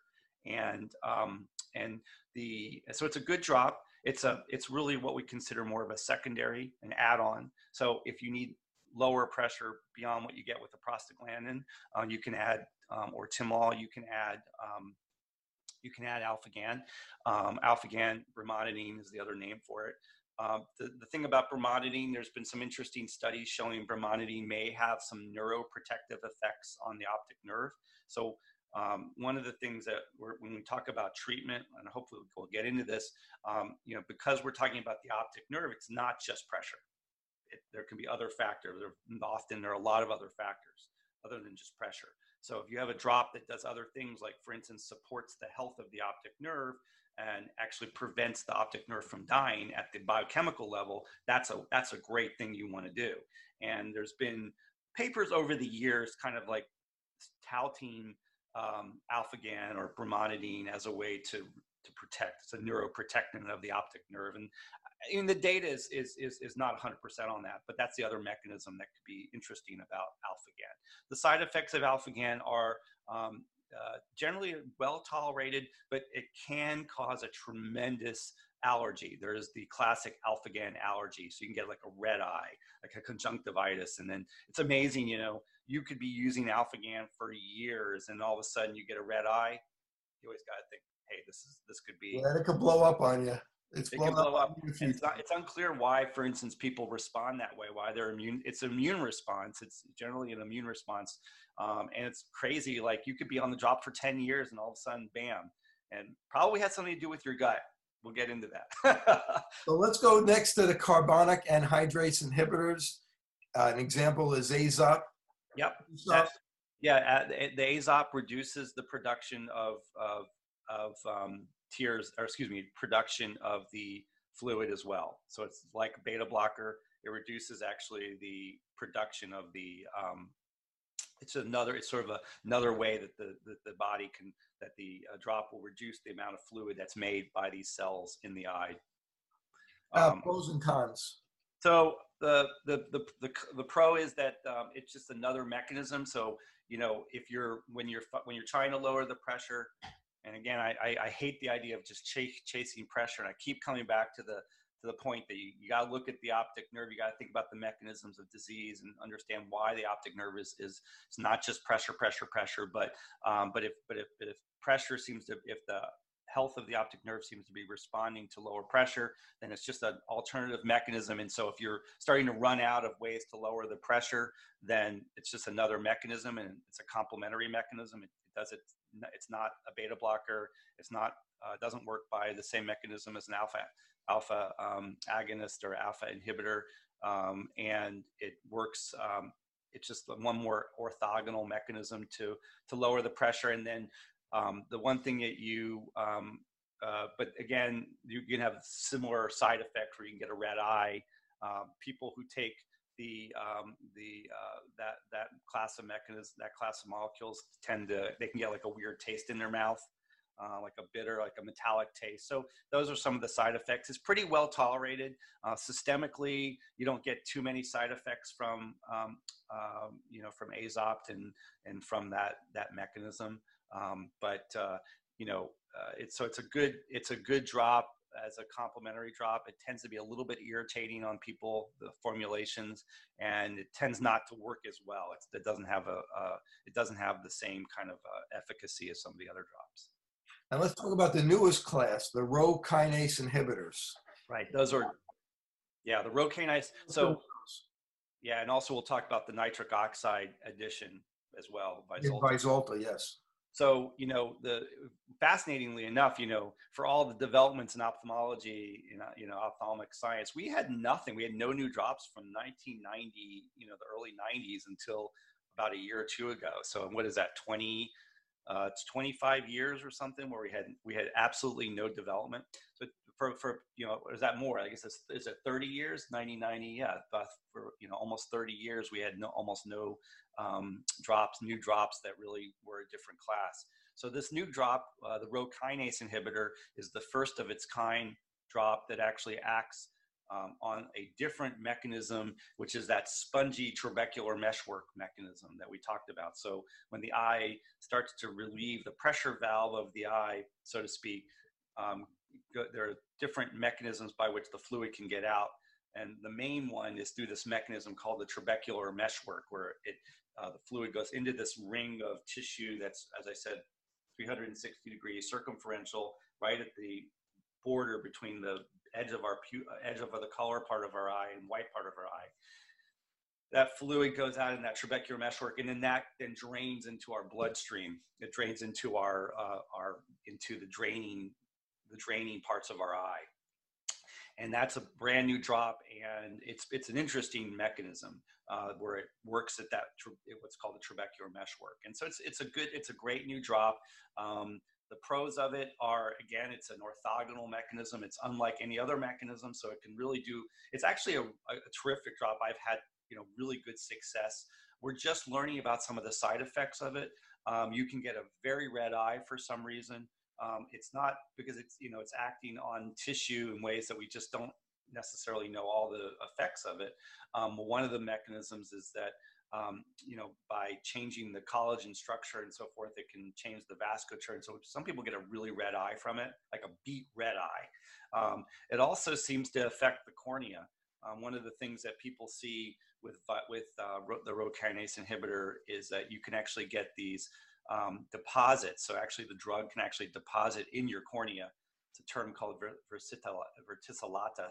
And um, and the so it's a good drop. It's a it's really what we consider more of a secondary, an add-on. So if you need lower pressure beyond what you get with the prostaglandin, uh, you can add um, or Timol, you can add um, you can add Alphagan. Um, Alphagan brimonidine is the other name for it. Um, the, the thing about brimonidine, there's been some interesting studies showing brimonidine may have some neuroprotective effects on the optic nerve. So um, one of the things that when we talk about treatment, and hopefully we'll get into this, um, you know, because we're talking about the optic nerve, it's not just pressure. It, there can be other factors. There, often there are a lot of other factors other than just pressure. So if you have a drop that does other things, like for instance, supports the health of the optic nerve and actually prevents the optic nerve from dying at the biochemical level, that's a that's a great thing you want to do. And there's been papers over the years, kind of like touting um, Alphagan or brimonidine as a way to to protect. It's a neuroprotectant of the optic nerve, and I mean the data is is is, is not 100% on that, but that's the other mechanism that could be interesting about Alphagan. The side effects of Alphagan are um, uh, generally well tolerated, but it can cause a tremendous allergy. There's the classic Alphagan allergy, so you can get like a red eye, like a conjunctivitis, and then it's amazing. You know, you could be using Alphagan for years, and all of a sudden you get a red eye. You always got to think, hey, this is this could be. Yeah, it could blow up on you. It's it can blow up. up. It's, not, it's unclear why, for instance, people respond that way. Why they're immune? It's an immune response. It's generally an immune response, um, and it's crazy. Like you could be on the job for ten years, and all of a sudden, bam! And probably has something to do with your gut. We'll get into that. [laughs] so let's go next to the carbonic anhydrase inhibitors. Uh, an example is Azopt. Yep. That, yeah, the Azopt reduces the production of of of um, tears, or excuse me, production of the fluid as well. So it's like a beta blocker. It reduces actually the production of the. Um, it's another. It's sort of a, another way that the, the, the body can that the uh, drop will reduce the amount of fluid that's made by these cells in the eye. Uh, um, uh, pros and cons. So the the the the, the pro is that um, it's just another mechanism. So you know if you're when you're when you're trying to lower the pressure And again, I, I, I hate the idea of just ch- chasing pressure. And I keep coming back to the to the point that you, you got to look at the optic nerve. You got to think about the mechanisms of disease and understand why the optic nerve is is it's not just pressure, pressure, pressure. But um, but if but if but if pressure seems to if the health of the optic nerve seems to be responding to lower pressure, then it's just an alternative mechanism. And so if you're starting to run out of ways to lower the pressure, then it's just another mechanism and it's a complementary mechanism. It, it does it. It's not a beta blocker. It's not uh, doesn't work by the same mechanism as an alpha alpha um, agonist or alpha inhibitor, um, and it works. Um, it's just one more orthogonal mechanism to to lower the pressure. And then um, the one thing that you, um, uh, but again, you can have similar side effects where you can get a red eye. Um, people who take the um, the uh, that that class of mechanisms, that class of molecules tend to they can get like a weird taste in their mouth uh, like a bitter, like a metallic taste. So those are some of the side effects. It's pretty well tolerated. Uh, systemically, you don't get too many side effects from, um, um, you know, from Azopt and, and from that, that mechanism. Um, but, uh, you know, uh, it's, so it's a good, it's a good drop as a complementary drop. It tends to be a little bit irritating on people, the formulations, and it tends not to work as well. It's, it doesn't have a, it doesn't have the same kind of uh, efficacy as some of the other drops. And let's talk about the newest class, the Rho kinase inhibitors. Right. Those are, yeah, the Rho kinase. So, yeah, and also we'll talk about the nitric oxide addition as well. Vyzulta, yes. So, you know, the fascinatingly enough, you know, for all the developments in ophthalmology, you know, you know, ophthalmic science, we had nothing. We had no new drops from 1990, you know, the early 90s until about a year or two ago. So, what is that? 20 uh, it's 25 years or something where we had we had absolutely no development. So for for you know is that more? I guess it's is it 30 years? 90 90 yeah. But for you know almost 30 years we had no almost no um, drops, new drops that really were a different class. So this new drop, uh, the Rho kinase inhibitor, is the first of its kind drop that actually acts um, on a different mechanism, which is that spongy trabecular meshwork mechanism that we talked about. So when the eye starts to relieve the pressure valve of the eye, so to speak, um, there are different mechanisms by which the fluid can get out. And the main one is through this mechanism called the trabecular meshwork, where it uh, the fluid goes into this ring of tissue that's, as I said, 360 degrees circumferential, right at the border between the edge of our pu- edge of the color part of our eye and white part of our eye. That fluid goes out in that trabecular meshwork, and then that then drains into our bloodstream. It drains into our uh, our into the draining the draining parts of our eye, and that's a brand new drop. And it's it's an interesting mechanism uh, where it works at that what's called the trabecular meshwork. And so it's it's a good it's a great new drop. Um, the pros of it are again, it's an orthogonal mechanism. It's unlike any other mechanism, so it can really do. It's actually a, a terrific drop. I've had you know really good success. We're just learning about some of the side effects of it. Um, you can get a very red eye for some reason. Um, it's not because it's you know it's acting on tissue in ways that we just don't necessarily know all the effects of it. Um, one of the mechanisms is that um, you know, by changing the collagen structure and so forth, it can change the vasculature. And so some people get a really red eye from it, like a beet red eye. Um, it also seems to affect the cornea. Um, one of the things that people see with with uh, the Rho kinase inhibitor is that you can actually get these um, deposits. So actually, the drug can actually deposit in your cornea. It's a term called verticillata,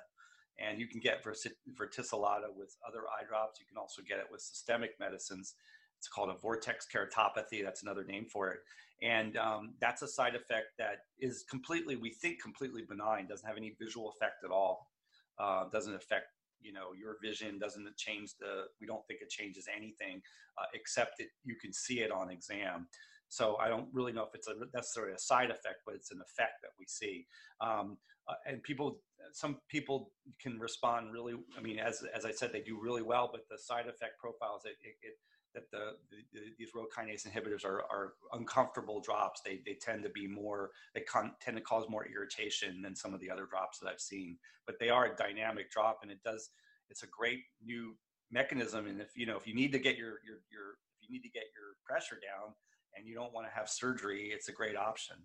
and you can get verticillata with other eye drops. You can also get it with systemic medicines. It's called a vortex keratopathy. That's another name for it. And um, that's a side effect that is completely, we think, completely benign. Doesn't have any visual effect at all. Uh, doesn't affect, you know, your vision. Doesn't change the. We don't think it changes anything, uh, except that you can see it on exam. So I don't really know if it's a, necessarily a side effect, but it's an effect that we see. Um, uh, and people, some people can respond really. I mean, as as I said, they do really well, but the side effect profiles it, it, it that the, the, these Rho kinase inhibitors are, are uncomfortable drops. They, they tend to be more, they con- tend to cause more irritation than some of the other drops that I've seen. But they are a dynamic drop, and it does. It's a great new mechanism. And if you know if you need to get your your your if you need to get your pressure down, and you don't want to have surgery, it's a great option.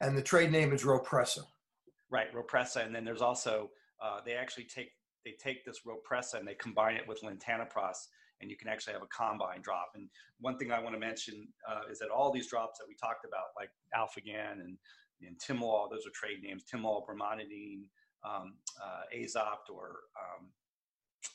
And the trade name is Rhopressa. Right, Rhopressa, and then there's also uh, they actually take they take this Rhopressa and they combine it with latanoprost, and you can actually have a combine drop. And one thing I want to mention uh, is that all these drops that we talked about, like Alphagan and, and Tymol, those are trade names, Timol, Brimonidine, um, uh, Azopt, or um,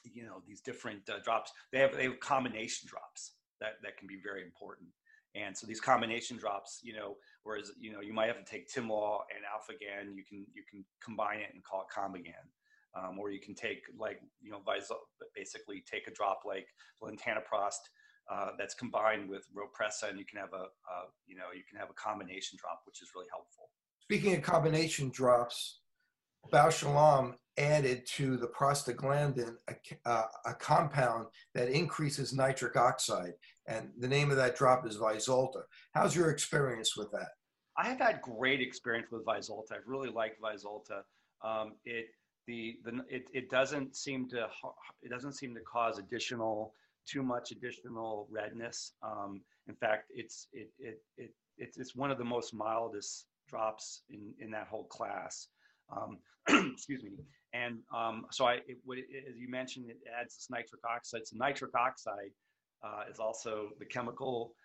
you know these different uh, drops. They have they have combination drops that that can be very important. And so these combination drops, you know, whereas you know you might have to take Timol and Alphagan, you can you can combine it and call it Combigan um, or you can take like you know basically take a drop like latanoprost uh, that's combined with Rhopressa, and you can have a uh, you know you can have a combination drop, which is really helpful. Speaking of combination drops, Bausch added to the prostaglandin a, uh, a, compound that increases nitric oxide, and the name of that drop is Vyzulta. How's your experience with that? I have had great experience with Vyzulta. I've really liked Vyzulta. Um, it the, the it, it doesn't seem to it doesn't seem to cause additional too much additional redness. Um, in fact, it's it, it it it's one of the most mildest drops in in that whole class. Um, [clears throat] excuse me. And um, so I, it, it, as you mentioned, it adds this nitric oxide. So nitric oxide uh, is also the chemical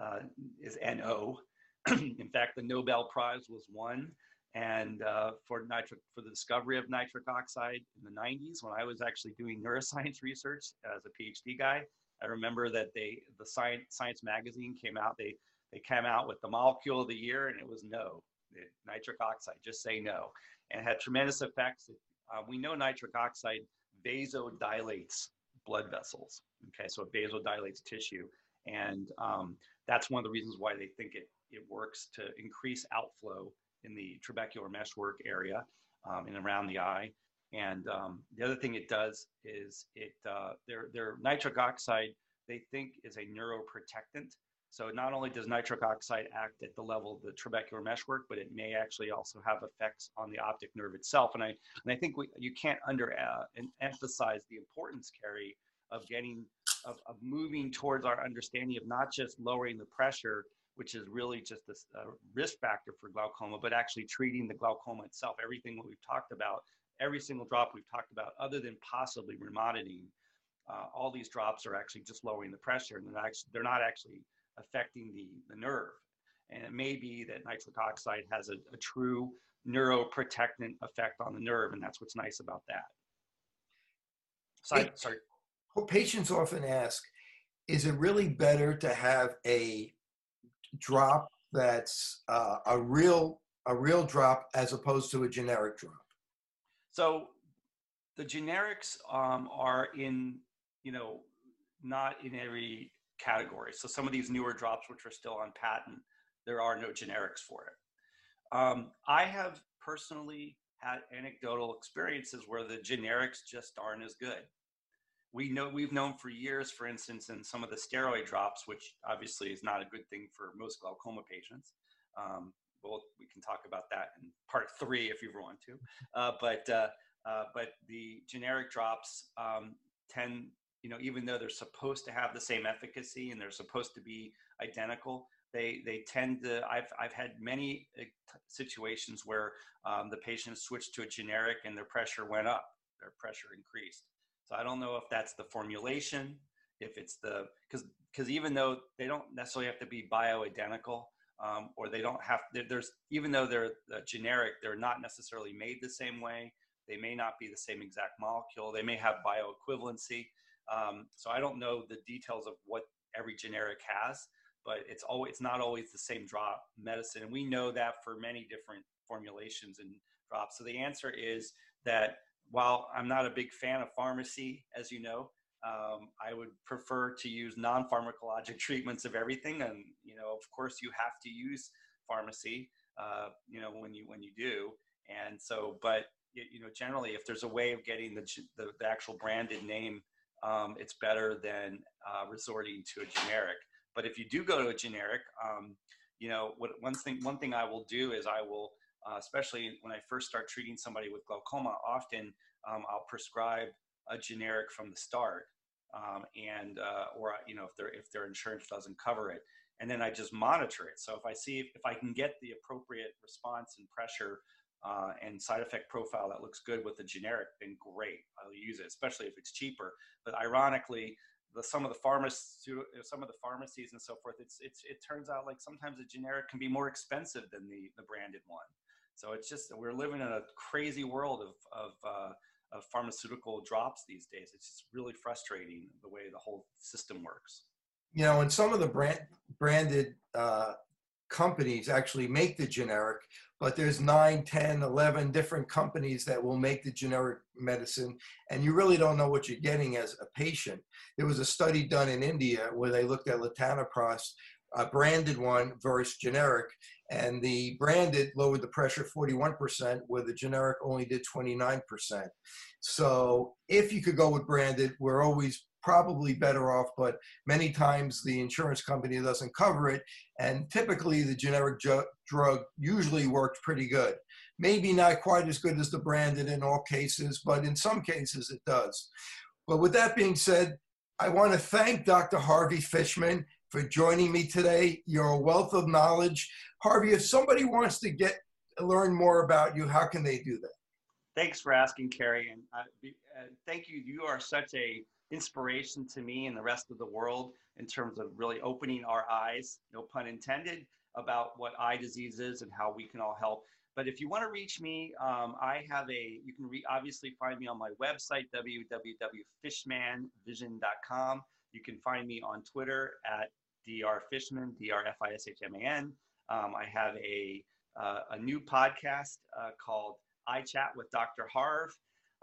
uh, is NO. [clears throat] in fact, the Nobel Prize was won and uh, for nitric for the discovery of nitric oxide in the 90s when i was actually doing [laughs] neuroscience research as a phd guy i remember that they the science science magazine came out they they came out with the molecule of the year and it was no it, nitric oxide just say no. And had tremendous effects. Uh, we know nitric oxide vasodilates blood vessels okay so it vasodilates tissue. And um, that's one of the reasons why they think it it works to increase outflow in the trabecular meshwork area um, and around the eye. And um, the other thing it does is it uh, their their nitric oxide they think is a neuroprotectant. So not only does nitric oxide act at the level of the trabecular meshwork, but it may actually also have effects on the optic nerve itself. And I and I think we, you can't under uh, emphasize the importance, Kerry, of getting of, of moving towards our understanding of not just lowering the pressure, which is really just a, a, risk factor for glaucoma, but actually treating the glaucoma itself. Everything that we've talked about, every single drop we've talked about, other than possibly Brimonidine, uh, all these drops are actually just lowering the pressure, and they're actually they're not actually affecting the the nerve. And it may be that nitric oxide has a, a true neuroprotectant effect on the nerve, and that's what's nice about that. Sorry, sorry. Patients often ask, is it really better to have a drop that's uh, a real a real drop as opposed to a generic drop? So the generics um, are in you know not in every category. So some of these newer drops, which are still on patent, there are no generics for it. Um, I have personally had anecdotal experiences where the generics just aren't as good we know we've known for years, for instance, in some of the steroid drops, which obviously is not a good thing for most glaucoma patients. Um, well, we can talk about that in part three if you want to. Uh, but uh, uh, but the generic drops um, tend, you know, even though they're supposed to have the same efficacy and they're supposed to be identical, they they tend to. I've I've had many uh, situations where um, the patient switched to a generic and their pressure went up, their pressure increased. So I don't know if that's the formulation, if it's the because because even though they don't necessarily have to be bioidentical, um, or they don't have there's even though they're generic, they're not necessarily made the same way. They may not be the same exact molecule. They may have bioequivalency. Um, so I don't know the details of what every generic has, but it's always it's not always the same drop medicine, and we know that for many different formulations and drops. So the answer is that while I'm not a big fan of pharmacy, as you know, um, I would prefer to use non-pharmacologic [laughs] treatments of everything. And you know, of course, you have to use pharmacy. Uh, you know, when you when you do, and so, but you know, generally, if there's a way of getting the the, the actual branded name, um, it's better than uh, resorting to a generic. But if you do go to a generic, um, you know, what one thing one thing I will do is I will uh, especially when I first start treating somebody with glaucoma, often um, I'll prescribe a generic from the start, um, and uh, or you know if their if their insurance doesn't cover it, and then I just monitor it. So if I see if I can get the appropriate response and pressure uh, and side effect profile that looks good with the generic, then great, I'll use it, especially if it's cheaper. But ironically, the, some of the pharmacies, some of the pharmacies and so forth, it's, it's, it turns out like sometimes a generic can be more expensive than the, the branded one. So it's just, we're living in a crazy world of, of, uh, of pharmaceutical drops these days. It's just really frustrating the way the whole system works. You know, and some of the brand, branded uh, companies actually make the generic, but there's 9, 10, 11 different companies that will make the generic medicine, and you really don't know what you're getting as a patient. There was a study done in India where they looked at latanoprost, a branded one versus generic, and the branded lowered the pressure 41%, where the generic only did 29%. So if you could go with branded, we're always probably better off, but many times the insurance company doesn't cover it. And typically the generic ju- drug usually works pretty good. Maybe not quite as good as the branded in all cases, but in some cases it does. But with that being said, I want to thank Dr. Harvey Fishman for joining me today. You're a wealth of knowledge. Harvey, if somebody wants to get learn more about you, how can they do that? Thanks for asking, Kerry, and uh, uh, thank you. You are such a inspiration to me and the rest of the world in terms of really opening our eyes, no pun intended, about what eye disease is and how we can all help. But if you want to reach me, um, I have a, you can re- obviously find me on my website, www.fishmanvision.com. You can find me on Twitter at drfishman, F I S H M A N. Um, I have a, uh, a new podcast uh, called I Chat with Dr. Harv.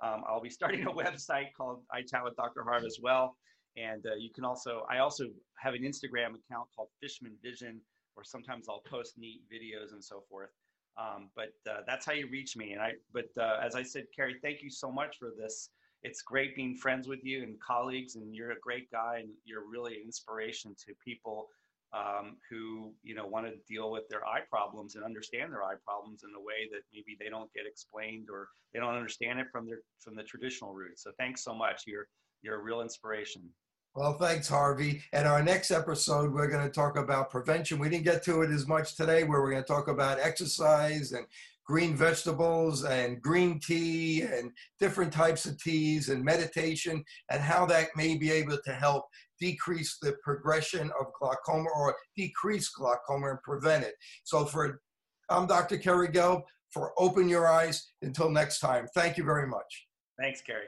Um, I'll be [laughs] starting a website called I Chat with Dr. Harv as well. And uh, you can also, I also have an Instagram account called Fishman Vision, where sometimes I'll post neat videos and so forth. Um, but uh, that's how you reach me. And I, but uh, as I said, Kerry, thank you so much for this. It's great being friends with you and colleagues, and you're a great guy, and you're really an inspiration to people um, who you know want to deal with their eye problems and understand their eye problems in a way that maybe they don't get explained or they don't understand it from their from the traditional route. So thanks so much. You're you're a real inspiration. Well, thanks, Harvey. And our next episode, we're going to talk about prevention. We didn't get to it as much today, where we're going to talk about exercise and green vegetables and green tea and different types of teas and meditation and how that may be able to help decrease the progression of glaucoma or decrease glaucoma and prevent it. So for I'm Dr. Kerry Gelb for Open Your Eyes. Until next time, thank you very much. Thanks, Kerry.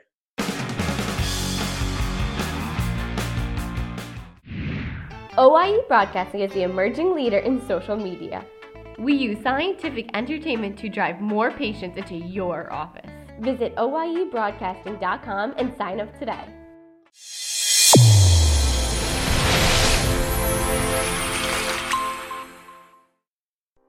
OIE Broadcasting is the emerging leader in social media. We use scientific entertainment to drive more patients into your office. Visit OIEBroadcasting.com and sign up today.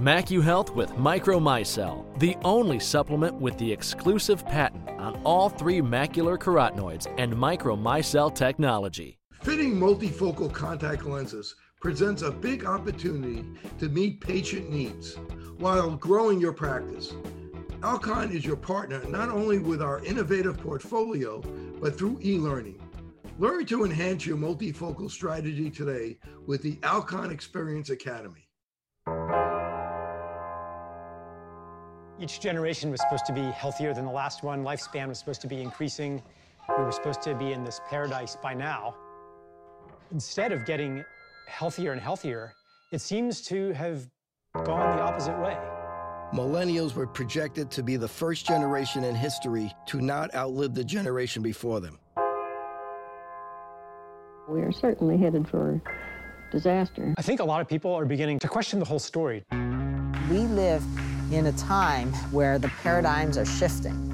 MacuHealth with Micromicelle, the only supplement with the exclusive patent on all three macular carotenoids and Micromicelle technology. Fitting multifocal contact lenses presents a big opportunity to meet patient needs while growing your practice. Alcon is your partner not only with our innovative portfolio, but through e learning. Learn to enhance your multifocal strategy today with the Alcon Experience Academy. Each generation was supposed to be healthier than the last one. Lifespan was supposed to be increasing. We were supposed to be in this paradise by now. Instead of getting healthier and healthier, it seems to have gone the opposite way. Millennials were projected to be the first generation in history to not outlive the generation before them. We are certainly headed for disaster. I think a lot of people are beginning to question the whole story. We live in a time where the paradigms are shifting.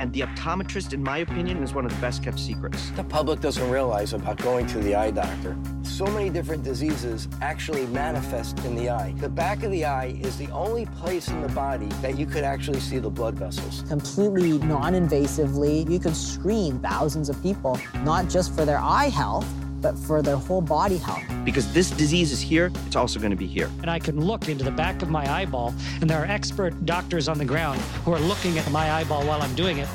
And the optometrist, in my opinion, is one of the best kept secrets. The public doesn't realize about going to the eye doctor. so many different diseases actually manifest in the eye. The back of the eye is the only place in the body that you could actually see the blood vessels. Completely non-invasively, you could screen thousands of people, not just for their eye health, but for their whole body health. Because this disease is here, it's also going to be here. And I can look into the back of my eyeball, and there are expert doctors on the ground who are looking at my eyeball while I'm doing it.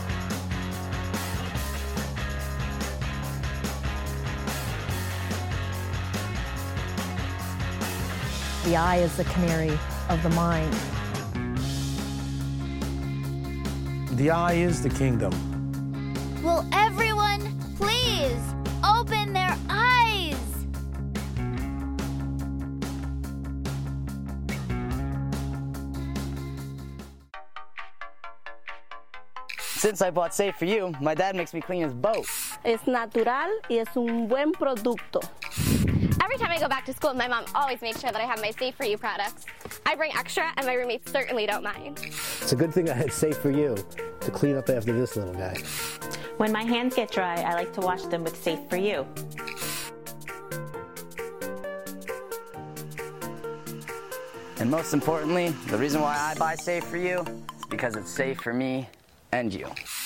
The eye is the canary of the mind. The eye is the kingdom. Will everyone please Since I bought Safe for You, my dad makes me clean his boat. Es natural y es un buen producto. Every time I go back to school, my mom always makes sure that I have my Safe for You products. I bring extra, and my roommates certainly don't mind. It's a good thing I had Safe for You to clean up after this little guy. When my hands get dry, I like to wash them with Safe for You. And most importantly, the reason why I buy Safe for You is because it's safe for me and you.